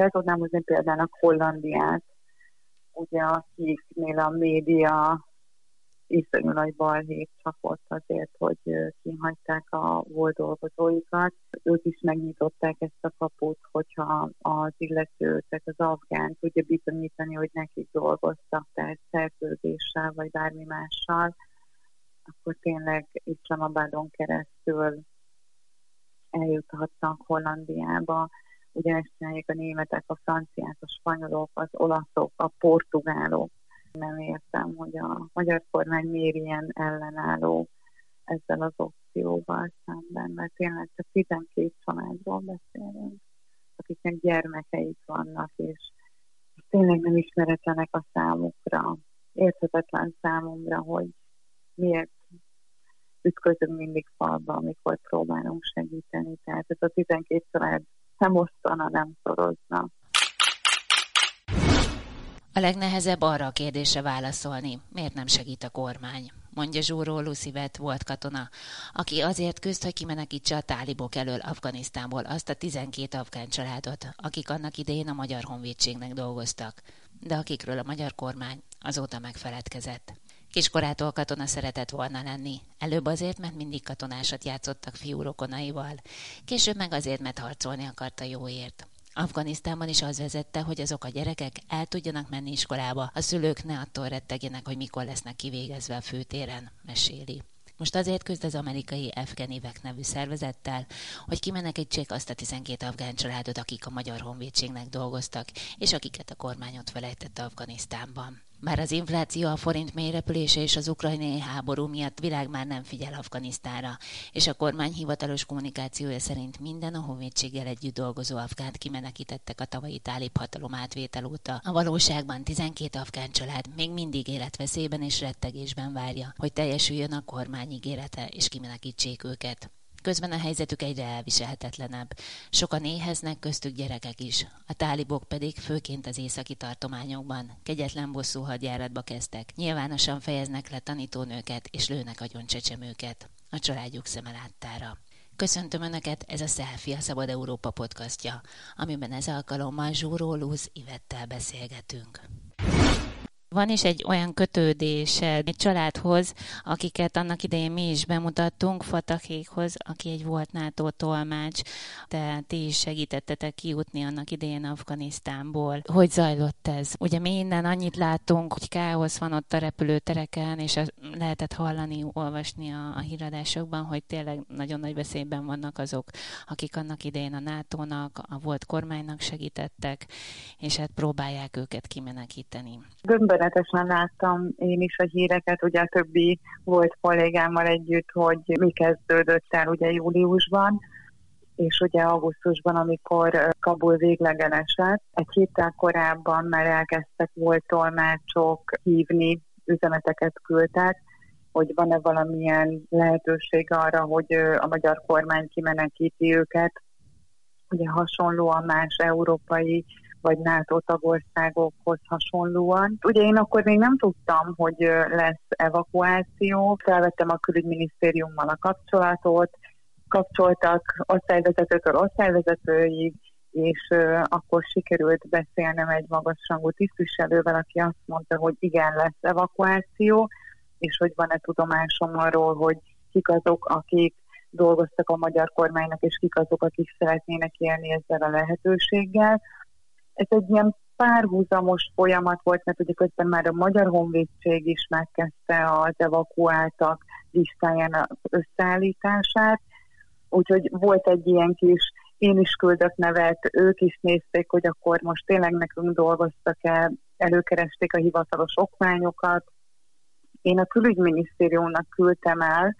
fel tudnám hozni példának Hollandiát, ugye akiknél a média iszonyú nagy balhét csapott azért, hogy kihagyták a volt dolgozóikat. Ők is megnyitották ezt a kaput, hogyha az illető, tehát az afgán tudja bizonyítani, hogy nekik dolgoztak, tehát szerződéssel vagy bármi mással, akkor tényleg Islamabadon keresztül eljuthatnak Hollandiába. Ugyanezt csinálják a németek, a franciák, a spanyolok, az olaszok, a portugálok nem értem, hogy a magyar kormány miért ilyen ellenálló ezzel az opcióval szemben, mert tényleg csak 12 családról beszélünk, akiknek gyermekeik vannak, és tényleg nem ismeretlenek a számukra. Érthetetlen számomra, hogy miért ütközünk mindig falba, amikor próbálunk segíteni. Tehát ez a 12 család nem osztana, nem szorozna. A legnehezebb arra a kérdésre válaszolni, miért nem segít a kormány, mondja Zsúró Lucivet volt katona, aki azért küzd, hogy kimenekítse a tálibok elől Afganisztánból azt a 12 afgán családot, akik annak idején a Magyar Honvédségnek dolgoztak, de akikről a magyar kormány azóta megfeledkezett. Kiskorától katona szeretett volna lenni. Előbb azért, mert mindig katonásat játszottak fiú rokonaival. Később meg azért, mert harcolni akarta jóért. Afganisztánban is az vezette, hogy azok a gyerekek el tudjanak menni iskolába, a szülők ne attól rettegjenek, hogy mikor lesznek kivégezve a főtéren, meséli. Most azért küzd az amerikai Efgenivek nevű szervezettel, hogy kimenekítsék azt a 12 afgán családot, akik a Magyar Honvédségnek dolgoztak, és akiket a kormányot felejtette Afganisztánban. Bár az infláció, a forint mélyrepülése és az ukrajnai háború miatt világ már nem figyel Afganisztánra, és a kormány hivatalos kommunikációja szerint minden a honvédséggel együtt dolgozó afgánt kimenekítettek a tavalyi tálib hatalom átvétel óta. A valóságban 12 afgán család még mindig életveszélyben és rettegésben várja, hogy teljesüljön a kormány ígérete és kimenekítsék őket. Közben a helyzetük egyre elviselhetetlenebb. Sokan éheznek, köztük gyerekek is. A tálibok pedig, főként az északi tartományokban, kegyetlen bosszú hadjáratba kezdtek. Nyilvánosan fejeznek le tanítónőket, és lőnek agyon csecsemőket. A családjuk szeme láttára. Köszöntöm Önöket, ez a Selfie, a Szabad Európa podcastja, amiben ez alkalommal Zsúró Luz Ivettel beszélgetünk. Van is egy olyan kötődés egy családhoz, akiket annak idején mi is bemutattunk, Fatakékhoz, aki egy volt NATO tolmács, de ti is segítettetek kijutni annak idején Afganisztánból. Hogy zajlott ez? Ugye mi innen annyit látunk, hogy káosz van ott a repülőtereken, és lehetett hallani, olvasni a, a híradásokban, hogy tényleg nagyon nagy veszélyben vannak azok, akik annak idején a NATO-nak, a volt kormánynak segítettek, és hát próbálják őket kimenekíteni. Gömbör döbbenetesen láttam én is a híreket, ugye a többi volt kollégámmal együtt, hogy mi kezdődött el ugye júliusban, és ugye augusztusban, amikor Kabul végleg esett, egy héttel korábban már elkezdtek volt tolmácsok hívni, üzeneteket küldtek, hogy van-e valamilyen lehetőség arra, hogy a magyar kormány kimenekíti őket. Ugye hasonlóan más európai vagy NATO tagországokhoz hasonlóan. Ugye én akkor még nem tudtam, hogy lesz evakuáció, felvettem a külügyminisztériummal a kapcsolatot, kapcsoltak osztályvezetőtől osztályvezetőig, és akkor sikerült beszélnem egy magasrangú tisztviselővel, aki azt mondta, hogy igen, lesz evakuáció, és hogy van-e tudomásom arról, hogy kik azok, akik dolgoztak a magyar kormánynak, és kik azok, akik szeretnének élni ezzel a lehetőséggel ez egy ilyen párhuzamos folyamat volt, mert ugye közben már a Magyar Honvédség is megkezdte az evakuáltak listájának összeállítását, úgyhogy volt egy ilyen kis, én is küldök nevet, ők is nézték, hogy akkor most tényleg nekünk dolgoztak el, előkeresték a hivatalos okmányokat. Én a külügyminisztériumnak küldtem el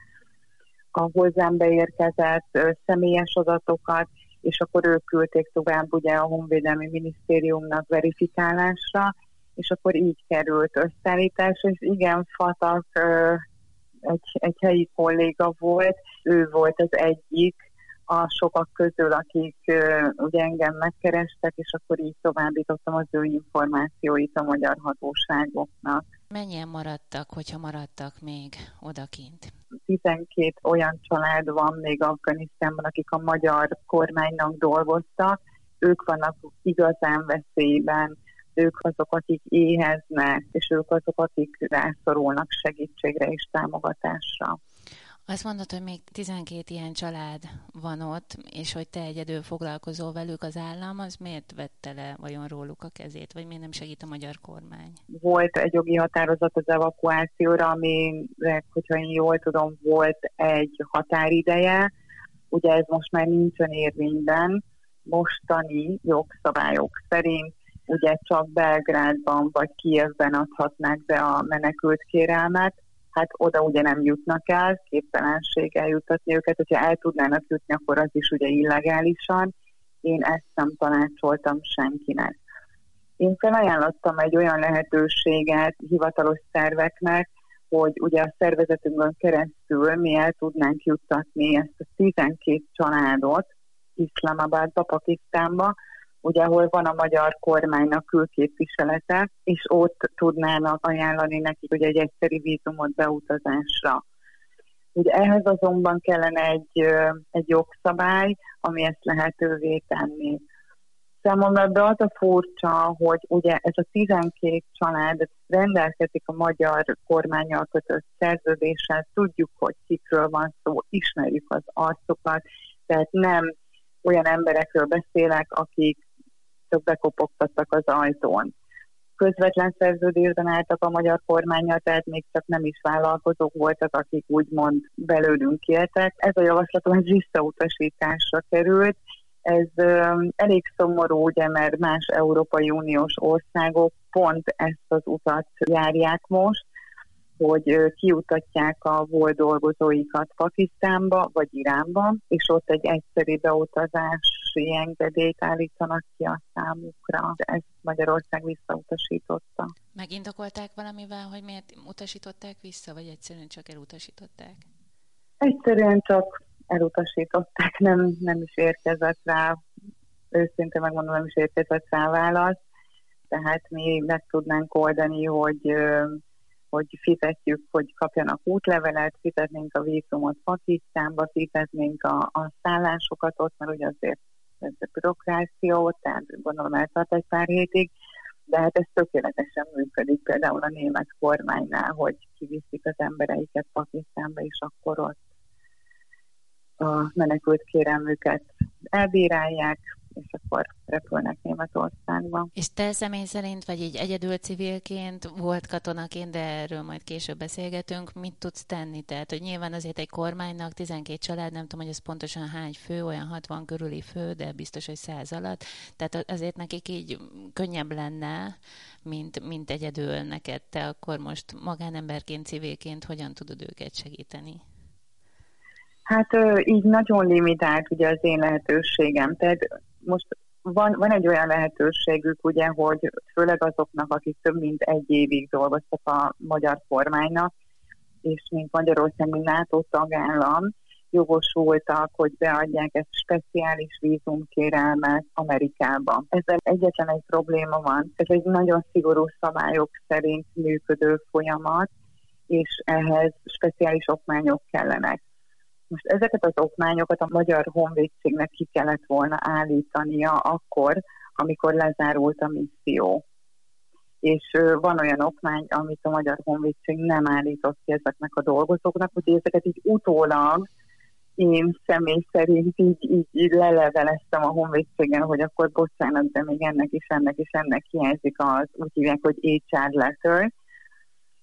a hozzám beérkezett személyes adatokat, és akkor ők küldték tovább ugye a Honvédelmi Minisztériumnak verifikálásra, és akkor így került összeállításra, és igen, Fatak egy, egy helyi kolléga volt, ő volt az egyik a sokak közül, akik ugye engem megkerestek, és akkor így továbbítottam az ő információit a magyar hatóságoknak. Mennyien maradtak, hogyha maradtak még odakint? 12 olyan család van még Afganisztánban, akik a magyar kormánynak dolgoztak, ők vannak igazán veszélyben, ők azok, akik éheznek, és ők azok, akik rászorulnak segítségre és támogatásra. Azt mondod, hogy még 12 ilyen család van ott, és hogy te egyedül foglalkozol velük az állam, az miért vette le vajon róluk a kezét, vagy miért nem segít a magyar kormány? Volt egy jogi határozat az evakuációra, amire, hogyha én jól tudom, volt egy határideje, ugye ez most már nincsen érvényben, mostani jogszabályok szerint ugye csak Belgrádban vagy Kievben adhatnák be a menekült kérelmet, hát oda ugye nem jutnak el, képtelenség eljutatni őket, hogyha el tudnának jutni, akkor az is ugye illegálisan. Én ezt nem tanácsoltam senkinek. Én felajánlottam egy olyan lehetőséget hivatalos szerveknek, hogy ugye a szervezetünkön keresztül mi el tudnánk juttatni ezt a 12 családot Iszlamabadba, Pakisztánba, ugye, ahol van a magyar kormánynak külképviselete, és ott tudnának ajánlani nekik hogy egy egyszeri vízumot beutazásra. Ugye ehhez azonban kellene egy, egy jogszabály, ami ezt lehetővé tenni. Számomra de az a furcsa, hogy ugye ez a 12 család rendelkezik a magyar kormányal kötött szerződéssel, tudjuk, hogy kikről van szó, ismerjük az arcokat, tehát nem olyan emberekről beszélek, akik csak bekopogtattak az ajtón. Közvetlen szerződésben álltak a magyar kormányjal, tehát még csak nem is vállalkozók voltak, akik úgymond belőlünk éltek. Ez a javaslatom ez visszautasításra került, ez elég szomorú, ugye, mert más Európai Uniós országok pont ezt az utat járják most, hogy kiutatják a volt dolgozóikat Pakisztánba vagy Iránba, és ott egy egyszerű beutazási engedélyt állítanak ki a számukra. Ezt Magyarország visszautasította. Megindokolták valamivel, hogy miért utasították vissza, vagy egyszerűen csak elutasították? Egyszerűen csak elutasították, nem, nem is érkezett rá, őszintén megmondom, nem is érkezett rá válasz, tehát mi meg tudnánk oldani, hogy hogy fizetjük, hogy kapjanak útlevelet, fizetnénk a vízumot Pakisztánba, fizetnénk a, a szállásokat ott, mert ugye azért ez a bürokráció, tehát gondolom eltart egy pár hétig, de hát ez tökéletesen működik például a német kormánynál, hogy kiviszik az embereiket Pakisztánba, és akkor ott a menekült kérelmüket elbírálják, és akkor repülnek Németországba. És te személy szerint, vagy így egyedül civilként, volt katonaként, de erről majd később beszélgetünk, mit tudsz tenni? Tehát, hogy nyilván azért egy kormánynak 12 család, nem tudom, hogy ez pontosan hány fő, olyan 60 körüli fő, de biztos, hogy száz alatt. Tehát azért nekik így könnyebb lenne, mint, mint egyedül neked. Te akkor most magánemberként, civilként hogyan tudod őket segíteni? Hát így nagyon limitált ugye az én lehetőségem. Tehát most van, van egy olyan lehetőségük, ugye, hogy főleg azoknak, akik több mint egy évig dolgoztak a magyar kormánynak, és mint Magyarország, mint NATO tagállam, jogosultak, hogy beadják ezt speciális vízumkérelmet Amerikába. Ezzel egyetlen egy probléma van. Ez egy nagyon szigorú szabályok szerint működő folyamat, és ehhez speciális okmányok kellenek. Most ezeket az okmányokat a Magyar Honvédségnek ki kellett volna állítania akkor, amikor lezárult a misszió. És van olyan okmány, amit a Magyar Honvédség nem állított ki ezeknek a dolgozóknak, hogy ezeket így utólag én személy szerint így, így, így leleveleztem a honvédségen, hogy akkor bocsánat, de még ennek is, ennek is, ennek hiányzik az, úgy hívják, hogy HR letter,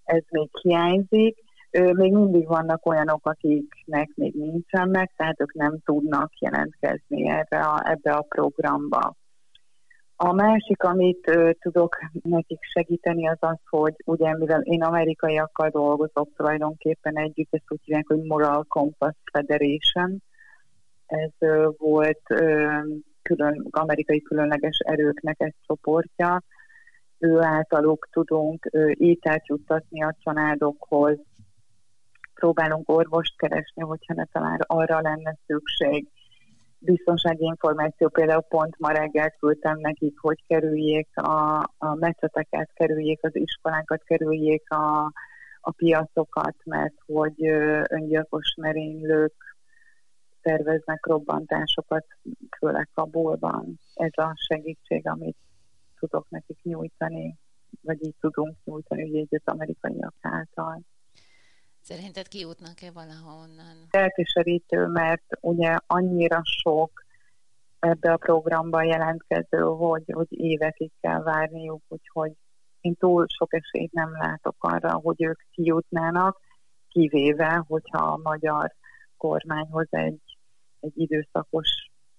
ez még hiányzik, még mindig vannak olyanok, akiknek még nincsen meg, tehát ők nem tudnak jelentkezni erre a, ebbe a programba. A másik, amit ö, tudok nekik segíteni, az az, hogy ugye mivel én amerikaiakkal dolgozok tulajdonképpen együtt, ezt úgy hívják, hogy Moral Compass Federation. Ez ö, volt ö, külön, amerikai különleges erőknek egy csoportja. Ő általuk tudunk ételt juttatni a családokhoz, próbálunk orvost keresni, hogyha ne talán arra lenne szükség. Biztonsági információ például pont ma reggel küldtem nekik, hogy kerüljék a, a mecseteket, kerüljék az iskolákat, kerüljék a, a piacokat, mert hogy öngyilkos merénylők terveznek robbantásokat, főleg Kabulban. Ez a segítség, amit tudok nekik nyújtani, vagy így tudunk nyújtani az amerikaiak által. Szerinted kijutnak-e valahonnan? Elkeserítő, mert ugye annyira sok ebbe a programban jelentkező, hogy, hogy évekig kell várniuk, úgyhogy én túl sok esélyt nem látok arra, hogy ők kijutnának, kivéve, hogyha a magyar kormányhoz egy, egy időszakos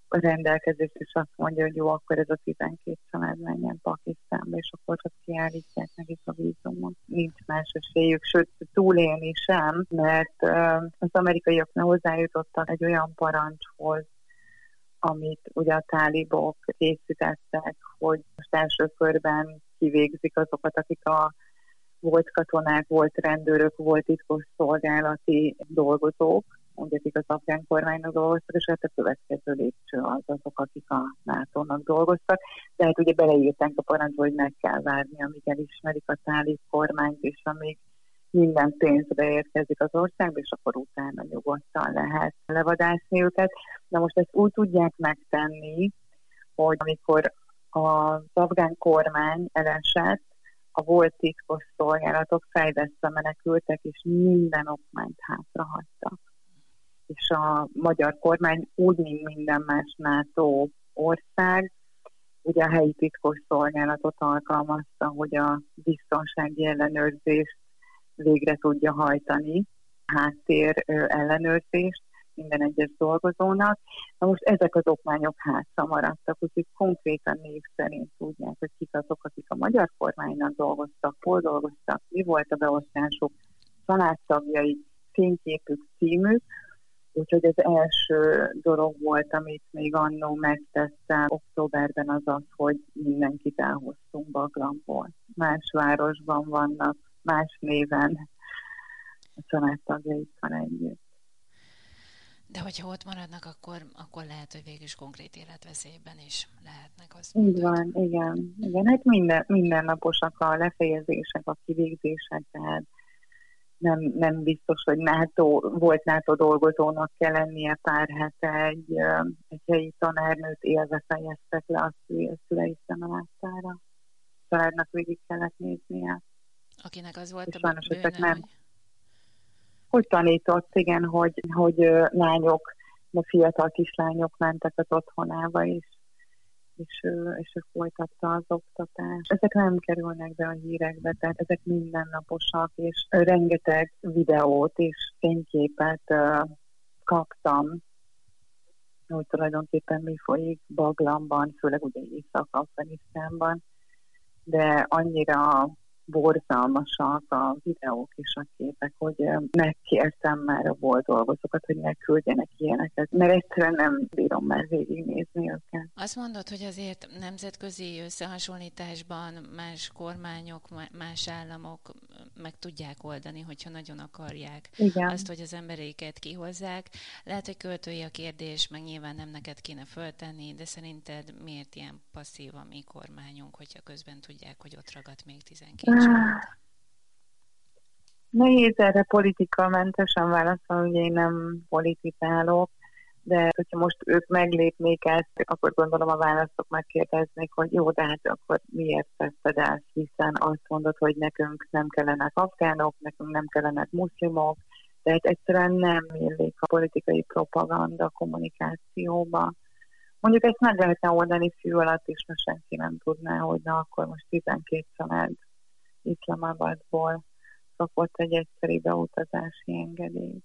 rendelkezés, és azt mondja, hogy jó, akkor ez a 12 család menjen Pakisztánba, és akkor ott kiállítják nekik a vízumot. Nincs más esélyük, sőt, túlélni sem, mert az amerikaiaknak hozzájutottak egy olyan parancshoz, amit ugye a tálibok készítettek, hogy most első körben kivégzik azokat, akik a volt katonák, volt rendőrök, volt titkos szolgálati dolgozók, akik az afgán kormánynak dolgoztak, és hát a következő lépcső az azok, akik a NATO-nak dolgoztak. De hát ugye beleírták a parancsba, hogy meg kell várni, amíg elismerik a tálib kormányt, és amíg minden pénzbe érkezik az országba, és akkor utána nyugodtan lehet levadászni őket. Na most ezt úgy tudják megtenni, hogy amikor az afgán kormány elesett, a volt titkos szolgálatok fejleszte menekültek, és minden okmányt hátrahagytak. És a magyar kormány úgy, mint minden más NATO ország, ugye a helyi titkos szolgálatot alkalmazta, hogy a biztonsági ellenőrzést végre tudja hajtani, háttér ellenőrzést minden egyes dolgozónak. Na most ezek az okmányok hátra maradtak, úgyhogy konkrétan név szerint tudják, hogy kik azok, akik a magyar kormánynak dolgoztak, hol dolgoztak, mi volt a beosztásuk, családtagjai, fényképük, címük, Úgyhogy az első dolog volt, amit még annó megtettem októberben az az, hogy mindenkit elhoztunk Baglamból. Más városban vannak más néven a családtagjaikkal együtt. De hogyha ott maradnak, akkor, akkor lehet, hogy végül is konkrét életveszélyben is lehetnek. Azt Így van, igen. igen. Hát minden, mindennaposak a lefejezések, a kivégzések, tehát nem, nem biztos, hogy NATO, volt NATO dolgozónak kell lennie pár hete egy, egy helyi tanárnőt élve fejeztek le a szülei szemelátára. Családnak végig kellett néznie. Akinek az volt a sajnos bőne, nem. Hogy... hogy tanított, igen, hogy, hogy lányok, a fiatal kislányok mentek az otthonába is, és, és ő folytatta az oktatást. Ezek nem kerülnek be a hírekbe, tehát ezek mindennaposak, és rengeteg videót és fényképet kaptam, hogy tulajdonképpen mi folyik Baglamban, főleg ugye Észak-Afganisztánban, de annyira borzalmasak a videók és a képek, hogy megkértem már a volt dolgozókat, hogy ne küldjenek ilyeneket, mert egyszerűen nem bírom már végignézni őket. Azt mondod, hogy azért nemzetközi összehasonlításban más kormányok, más államok meg tudják oldani, hogyha nagyon akarják Igen. azt, hogy az embereiket kihozzák. Lehet, hogy költői a kérdés, meg nyilván nem neked kéne föltenni, de szerinted miért ilyen passzív a mi kormányunk, hogyha közben tudják, hogy ott ragadt még 12 Nehéz erre politikamentesen válaszolni, hogy én nem politizálok, de hogyha most ők meglépnék ezt, akkor gondolom a választok megkérdeznék, hogy jó, de hát akkor miért tetted el, hiszen azt mondod, hogy nekünk nem kellenek afgánok, nekünk nem kellenek muszlimok, tehát egyszerűen nem illik a politikai propaganda kommunikációba. Mondjuk ezt meg lehetne oldani fű alatt is, mert senki nem tudná, hogy na akkor most 12 család Iszlamabadból kapott egy egyszerű beutazási engedélyt.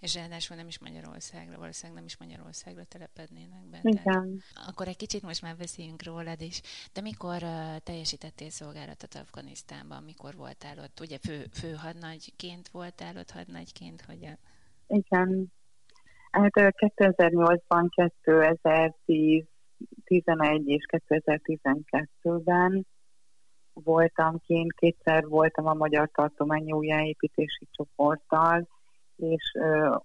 És ráadásul nem is Magyarországra, valószínűleg nem is Magyarországra telepednének be. Igen. Akkor egy kicsit most már beszéljünk rólad is. De mikor uh, teljesítettél szolgálatot Afganisztánban? Mikor voltál ott? Ugye fő, főhadnagyként voltál ott, hadnagyként? Hogy a... Igen. Hát 2008-ban, 2010, 11 és 2012-ben voltam kint, kétszer voltam a Magyar Tartományi Újjáépítési Csoporttal, és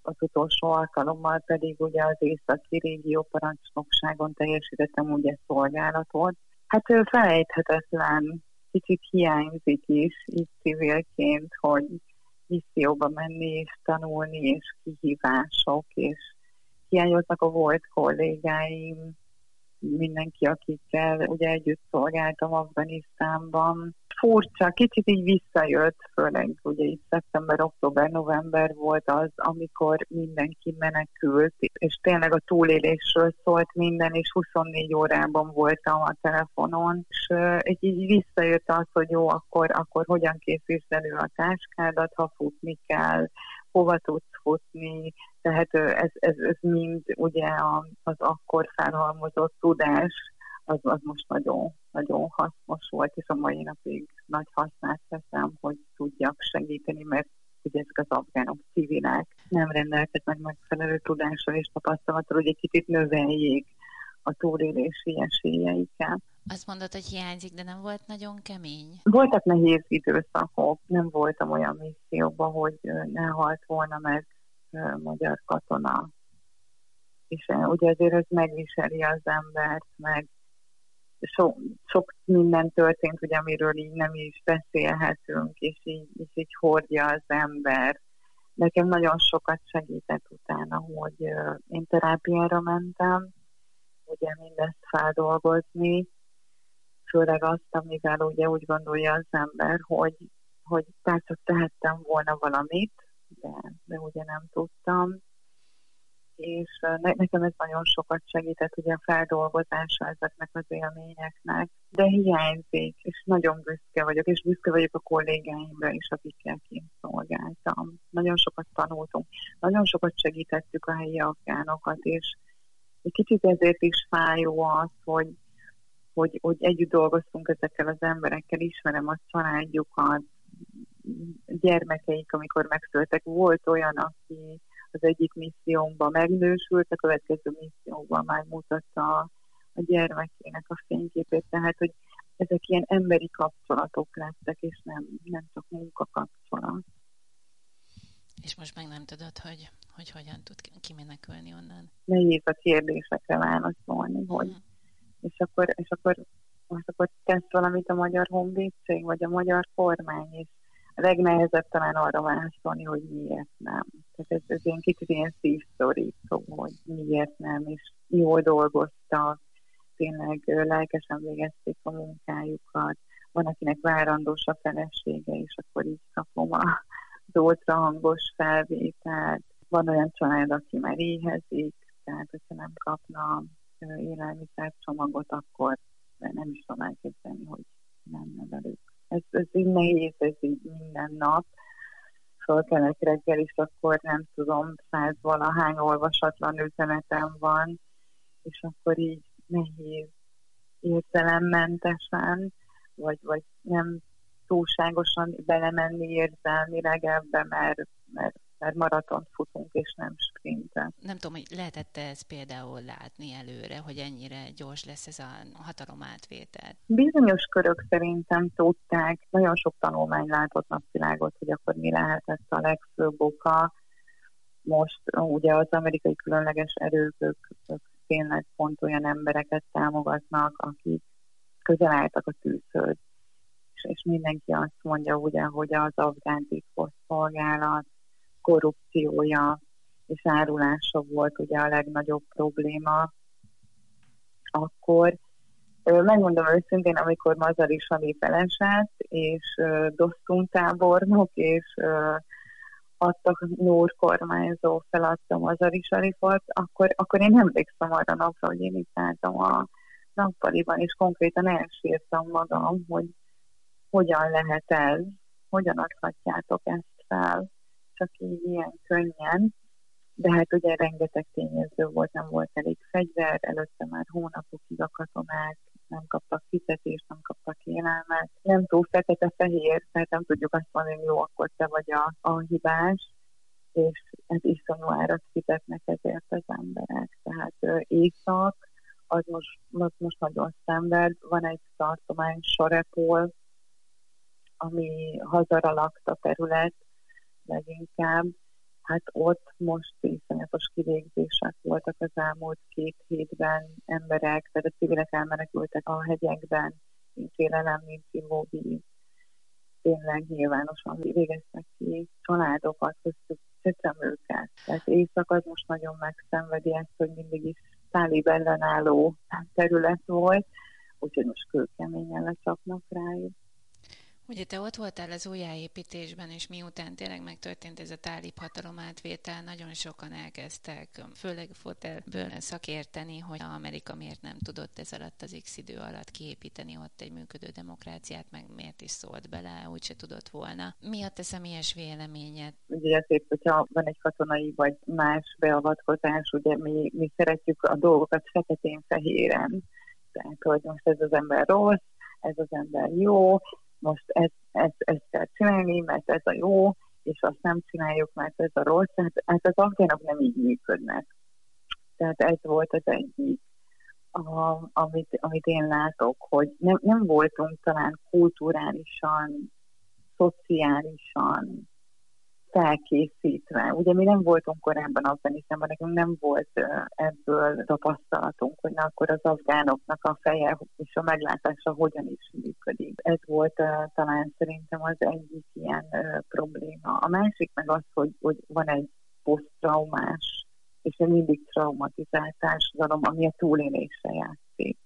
az utolsó alkalommal pedig ugye az északi régió parancsnokságon teljesítettem ugye szolgálatot. Hát felejthetetlen, kicsit hiányzik is így civilként, hogy misszióba menni és tanulni, és kihívások, és, hiányoznak a volt kollégáim, mindenki, akikkel ugye együtt szolgáltam Afganisztánban. Furcsa, kicsit így visszajött, főleg ugye itt szeptember, október, november volt az, amikor mindenki menekült, és tényleg a túlélésről szólt minden, és 24 órában voltam a telefonon, és így, így visszajött az, hogy jó, akkor, akkor hogyan készítsd elő a táskádat, ha futni kell, hova tudsz futni, tehát ez, ez, ez mind ugye az akkor felhalmozott tudás, az, az most nagyon, nagyon hasznos volt, és a mai napig nagy hasznát veszem, hogy tudjak segíteni, mert ugye ezek az afgánok civilek nem rendelkeznek megfelelő tudással és tapasztalattal, hogy egy kicsit növeljék a túlélési esélyeiket. Azt mondod, hogy hiányzik, de nem volt nagyon kemény? Voltak nehéz időszakok, nem voltam olyan misszióban, hogy ne halt volna meg magyar katona. És ugye azért ez megviseli az embert, meg so, sok minden történt, ugye, amiről így nem is beszélhetünk, és így, és így hordja az ember. Nekem nagyon sokat segített utána, hogy én terápiára mentem, ugye mindezt feldolgozni, főleg azt, amivel ugye úgy gondolja az ember, hogy, hogy persze tehettem volna valamit, de, de ugye nem tudtam. És ne, nekem ez nagyon sokat segített ugye a feldolgozása ezeknek az élményeknek, de hiányzik, és nagyon büszke vagyok, és büszke vagyok a kollégáimra is, akikkel kint szolgáltam. Nagyon sokat tanultunk, nagyon sokat segítettük a helyi afgánokat, és egy kicsit ezért is fájó az, hogy, hogy, hogy együtt dolgoztunk ezekkel az emberekkel, ismerem a családjukat, gyermekeik, amikor megszültek. Volt olyan, aki az egyik missziómban megnősült, a következő misszióban már mutatta a gyermekének a fényképét, tehát hogy ezek ilyen emberi kapcsolatok lettek, és nem, nem csak munkakapcsolat. És most meg nem tudod, hogy, hogy hogyan tud kimenekülni onnan? Nehéz a kérdésekre válaszolni, hogy mm. és akkor, és akkor most akkor tesz valamit a Magyar Honvédség, vagy a magyar kormány, és legnehezebb talán arra válaszolni, hogy miért nem. Tehát ez, ez ilyen kicsit ilyen szívszorító, hogy miért nem, és jól dolgoztak, tényleg lelkesen végezték a munkájukat, van, akinek várandós a felesége, és akkor így kapom az hangos felvételt. Van olyan család, aki már éhezik, tehát hogyha nem kapna élelmiszer csomagot, akkor nem is tudom elképzelni, hogy nem nevelük. Ez, ez így nehéz, ez így minden nap. Fölkelek reggel, és akkor nem tudom, száz valahány olvasatlan üzenetem van, és akkor így nehéz értelemmentesen, vagy, vagy nem túlságosan belemenni érzelmileg ebbe, mert, mert, mert maratont futunk, és nem sprintet. Nem tudom, hogy lehetett ez például látni előre, hogy ennyire gyors lesz ez a hatalom átvétel? Bizonyos körök szerintem tudták, nagyon sok tanulmány látott napvilágot, hogy akkor mi lehetett a legfőbb oka. Most ugye az amerikai különleges erők, ők, ők tényleg pont olyan embereket támogatnak, akik közel álltak a tűzhöz és mindenki azt mondja ugye, hogy az afgán szolgálat korrupciója és árulása volt ugye a legnagyobb probléma akkor. Megmondom őszintén, amikor Mazari Sali felesett, és Dosztun tábornok, és adtak Núr kormányzó feladta Mazari Sarifot, akkor, akkor én emlékszem arra napra, hogy én itt álltam a nappaliban, és konkrétan elsírtam magam, hogy hogyan lehet ez, hogyan adhatjátok ezt fel, csak így ilyen könnyen. De hát ugye rengeteg tényező volt, nem volt elég fegyver, előtte már hónapokig a katonák nem kaptak fizetést, nem kaptak élelmet. Nem túl fekete-fehér, tehát nem tudjuk azt mondani, hogy jó, akkor te vagy a, a hibás, és ez iszonyú árat fizetnek ezért az emberek. Tehát éjszak, az most, az most nagyon szenved. Van egy tartomány, Sorepol, ami hazara lakta terület leginkább, hát ott most iszonyatos kivégzések voltak az elmúlt két hétben, emberek, tehát a civilek elmenekültek a hegyekben, nincs élelem, nincs ivóvíz, tényleg nyilvánosan végeztek ki családokat, köztük őket. Tehát Észak az most nagyon megszenvedi ezt, hogy mindig is tálib ellenálló terület volt, úgyhogy most kőkeményen lecsapnak rájuk. Ugye te ott voltál az újjáépítésben, és miután tényleg megtörtént ez a tálib hatalomátvétel, nagyon sokan elkezdtek, főleg fotelből szakérteni, hogy Amerika miért nem tudott ez alatt az x idő alatt kiépíteni ott egy működő demokráciát, meg miért is szólt bele, úgyse tudott volna. Mi a te személyes véleményed? Ugye azért, hogyha van egy katonai vagy más beavatkozás, ugye mi, mi szeretjük a dolgokat feketén-fehéren. Tehát, hogy most ez az ember rossz, ez az ember jó, most ezt, ezt, ezt kell csinálni, mert ez a jó, és azt nem csináljuk, mert ez a rossz. Tehát, hát az afgánok nem így működnek. Tehát ez volt az egyik, a, amit, amit én látok, hogy nem, nem voltunk talán kulturálisan, szociálisan felkészítve. Ugye mi nem voltunk korábban Afganisztánban, nekünk nem volt ebből tapasztalatunk, hogy na akkor az afgánoknak a feje és a meglátása hogyan is működik. Ez volt talán szerintem az egyik ilyen probléma. A másik meg az, hogy, hogy van egy posztraumás és egy mindig traumatizált társadalom, ami a túlélésre játszik.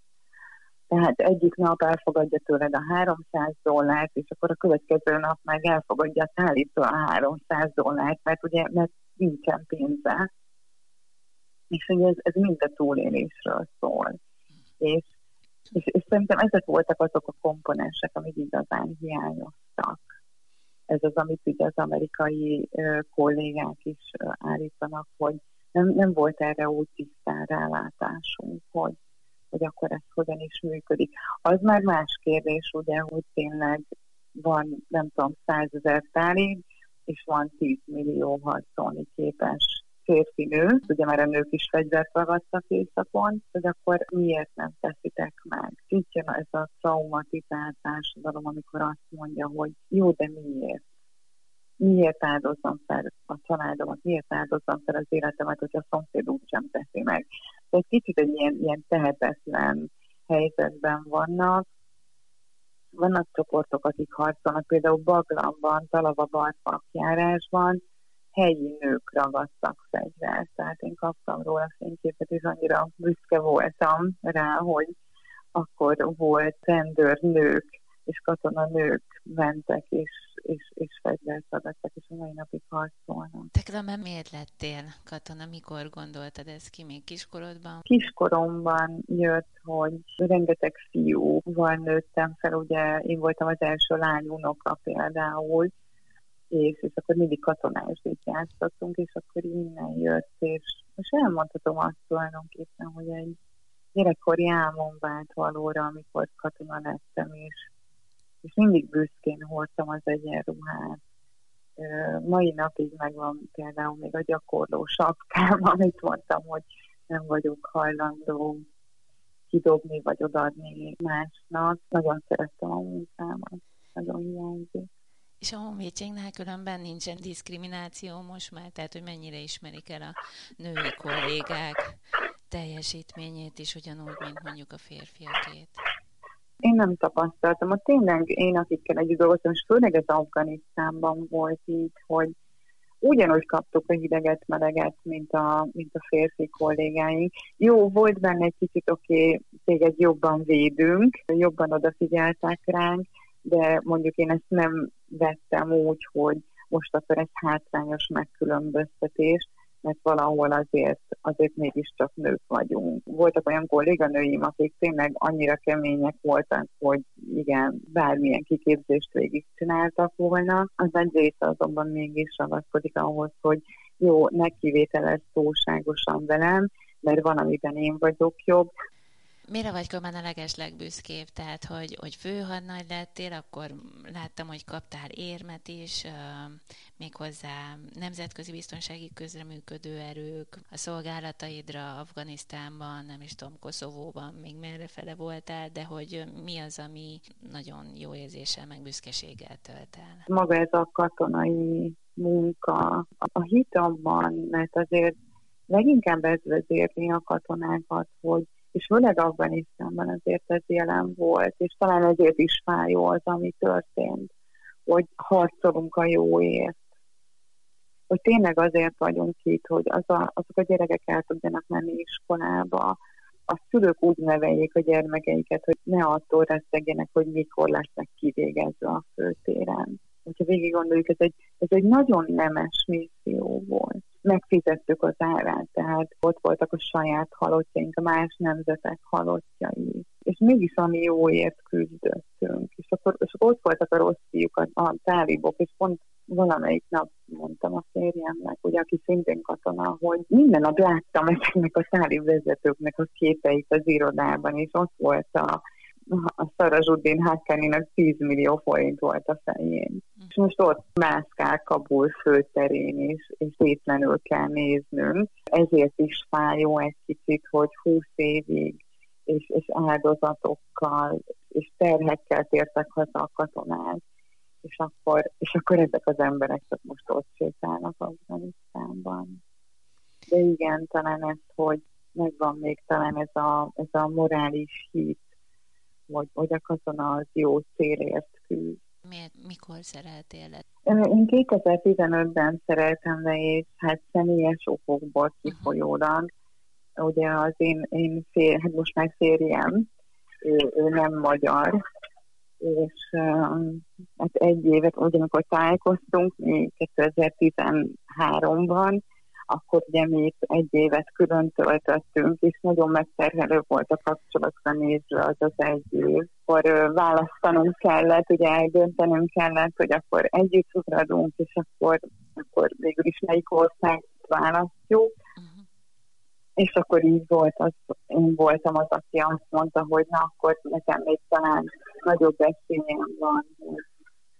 Tehát egyik nap elfogadja tőled a 300 dollárt, és akkor a következő nap meg elfogadja a tálítól a 300 dollárt, mert ugye mert nincsen pénze. És ugye ez, ez mind a túlélésről szól. És, és, és szerintem ezek voltak azok a komponensek, amik igazán hiányoztak. Ez az, amit ugye az amerikai kollégák is állítanak, hogy nem, nem volt erre úgy tisztán rálátásunk, hogy hogy akkor ez hogyan is működik. Az már más kérdés, ugye, hogy tényleg van, nem tudom, százezer tálib, és van 10 millió harcolni képes férfi nő, ugye már a nők is fegyvert ragadtak éjszakon, hogy akkor miért nem teszitek meg? Itt jön ez a traumatizált társadalom, amikor azt mondja, hogy jó, de miért? miért áldozom fel a családomat, miért áldozom fel az életemet, hogy a szomszéd úgy sem teszi meg. Egy kicsit egy ilyen, ilyen tehetetlen helyzetben vannak. Vannak csoportok, akik harcolnak, például Baglamban, Talava Barparkjárásban helyi nők ragadtak fegyvert. Tehát én kaptam róla fényképet, és annyira büszke voltam rá, hogy akkor volt rendőrnők és katonanők mentek, és, és, és fegyvert adattak, és a mai napig harcolnak. Te különben miért lettél katona? Mikor gondoltad ezt ki még kiskorodban? Kiskoromban jött, hogy rengeteg fiúval nőttem fel, ugye én voltam az első lány unoka például, és, és akkor mindig katonásdét játszottunk, és akkor innen jött, és most elmondhatom azt tulajdonképpen, hogy egy gyerekkori álmom vált valóra, amikor katona lettem, és és mindig büszkén hordtam az egyenruhát. Mai napig megvan például még a gyakorló sapkám, amit mondtam, hogy nem vagyok hajlandó kidobni vagy odaadni másnak. Nagyon szerettem a munkámat, nagyon hiányzik. És a honvédségnél különben nincsen diszkrimináció most már, tehát hogy mennyire ismerik el a női kollégák teljesítményét is ugyanúgy, mint mondjuk a férfiakét. Én nem tapasztaltam. A tényleg én, akikkel együtt dolgoztam, és főleg az Afganisztánban volt így, hogy ugyanúgy kaptuk a hideget, meleget, mint a, mint a férfi kollégáink. Jó, volt benne egy kicsit, oké, okay, téged jobban védünk, jobban odafigyeltek ránk, de mondjuk én ezt nem vettem úgy, hogy most akkor ez hátrányos megkülönböztetés, mert valahol azért, azért mégiscsak nők vagyunk. Voltak olyan kolléganőim, akik tényleg annyira kemények voltak, hogy igen, bármilyen kiképzést végig csináltak volna. Az egy része azonban mégis ragaszkodik ahhoz, hogy jó, ne kivételez túlságosan velem, mert van, amiben én vagyok jobb, Mire vagy Kömen a leges legbüszkébb? Tehát, hogy, hogy főhadnagy lettél, akkor láttam, hogy kaptál érmet is, uh, méghozzá nemzetközi biztonsági közreműködő erők, a szolgálataidra Afganisztánban, nem is tudom, Koszovóban, még merre fele voltál, de hogy mi az, ami nagyon jó érzéssel, meg büszkeséggel tölt el? Maga ez a katonai munka, a hit abban, mert azért leginkább ez vezérni a katonákat, hogy és főleg Afganisztánban azért ez jelen volt, és talán ezért is fájó az, ami történt, hogy harcolunk a jóért. hogy tényleg azért vagyunk itt, hogy az a, azok a gyerekek el tudjanak menni iskolába, a szülők úgy neveljék a gyermekeiket, hogy ne attól reszegjenek, hogy mikor lesznek kivégezve a főtéren. Hogyha végig gondoljuk, ez egy, ez egy nagyon nemes misszió volt. Megfizettük az árát, tehát ott voltak a saját halottjaink, a más nemzetek halottjai. És mégis ami jóért küzdöttünk. És akkor, és ott voltak a rossz fiúk, a, a tálibok, és pont valamelyik nap mondtam a férjemnek, ugye, aki szintén katona, hogy minden nap láttam ezeknek a száli vezetőknek a képeit az irodában, és ott volt a, a Szarazsuddin Hakkaninak 10 millió forint volt a fején. Mm. És most ott mászkál Kabul főterén is, és tétlenül kell néznünk. Ezért is fájó egy kicsit, hogy 20 évig és, és áldozatokkal és terhekkel tértek haza a katonák és akkor, és akkor ezek az emberek csak most ott sétálnak Afganisztánban. De igen, talán ez, hogy megvan még talán ez a, ez a morális hit, hogy, hogy a katona az jó célért küzd. Miért, mikor szereltél le? Én 2015-ben szereltem le, és hát személyes okokból kifolyólag. Uh-huh. Ugye az én, én fér, hát most már férjem, ő, ő nem magyar, és hát egy évet, ugyanakkor találkoztunk, mi 2013-ban, akkor ugye mi itt egy évet külön töltöttünk, és nagyon megterhelő volt a kapcsolatra nézve az az egy év. Akkor választanunk kellett, ugye eldöntenünk kellett, hogy akkor együtt ugradunk, és akkor, akkor végül is melyik országot választjuk. Uh-huh és akkor így volt, az, én voltam az, aki azt mondta, hogy na akkor nekem még talán nagyobb esélyem van, hogy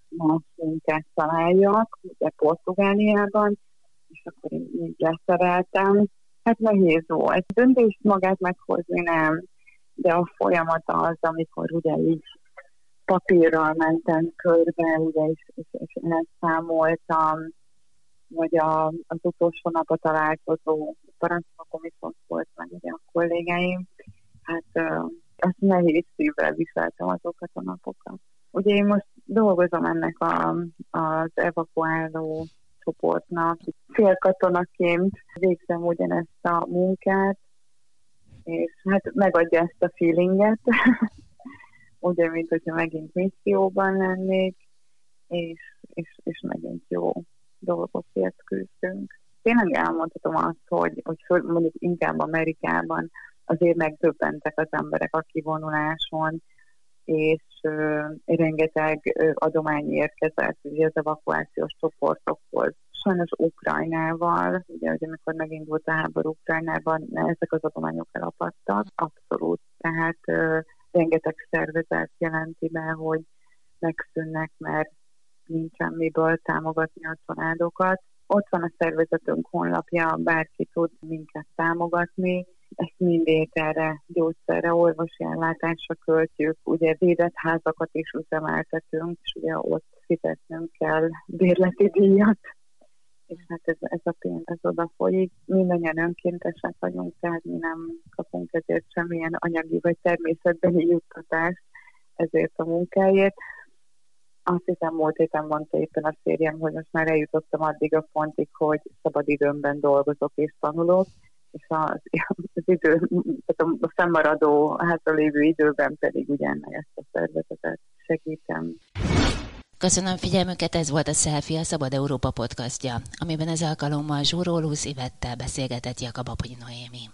más munkát találjak, ugye Portugáliában, és akkor én így leszereltem. Hát nehéz volt. Döntést magát meghozni nem, de a folyamat az, amikor ugye így papírral mentem körbe, ugye, és, és, és elszámoltam, vagy a, az utolsó nap a találkozó parancsnokon viszont volt meg ugye a kollégáim, hát uh, azt nehéz szívvel viseltem azokat a napokat. Ugye én most dolgozom ennek a, az evakuáló csoportnak, félkatonaként végzem ugyanezt a munkát, és hát megadja ezt a feelinget, ugye, mint hogyha megint misszióban lennék, és, és, és megint jó dolgokért küzdünk. Tényleg elmondhatom azt, hogy, hogy mondjuk inkább Amerikában azért megdöbbentek az emberek a kivonuláson, és rengeteg adomány érkezett ugye az evakuációs csoportokhoz. Sajnos Ukrajnával, ugye, hogy amikor megindult a háború Ukrajnában, ezek az adományok elapadtak, abszolút. Tehát rengeteg szervezet jelenti be, hogy megszűnnek, mert nincsen miből támogatni a családokat. Ott van a szervezetünk honlapja, bárki tud minket támogatni. Ezt mindét erre, gyógyszerre, orvosi ellátásra költjük. Ugye védett házakat is üzemeltetünk, és ugye ott fizetnünk kell bérleti díjat és hát ez, ez a pénz ez oda folyik. Mindannyian önkéntesek vagyunk, tehát mi nem kapunk ezért semmilyen anyagi vagy természetbeni juttatást ezért a munkáért. Azt hiszem, múlt héten mondta éppen a férjem, hogy most már eljutottam addig a pontig, hogy szabad időmben dolgozok és tanulok, és az, az idő, tehát a fennmaradó hátralévő időben pedig ugyan ezt a szervezetet segítem. Köszönöm figyelmüket, ez volt a Selfie, a Szabad Európa podcastja, amiben ez alkalommal Zsúró Lucy Vettel beszélgetett Jakab Aponyi Noémi.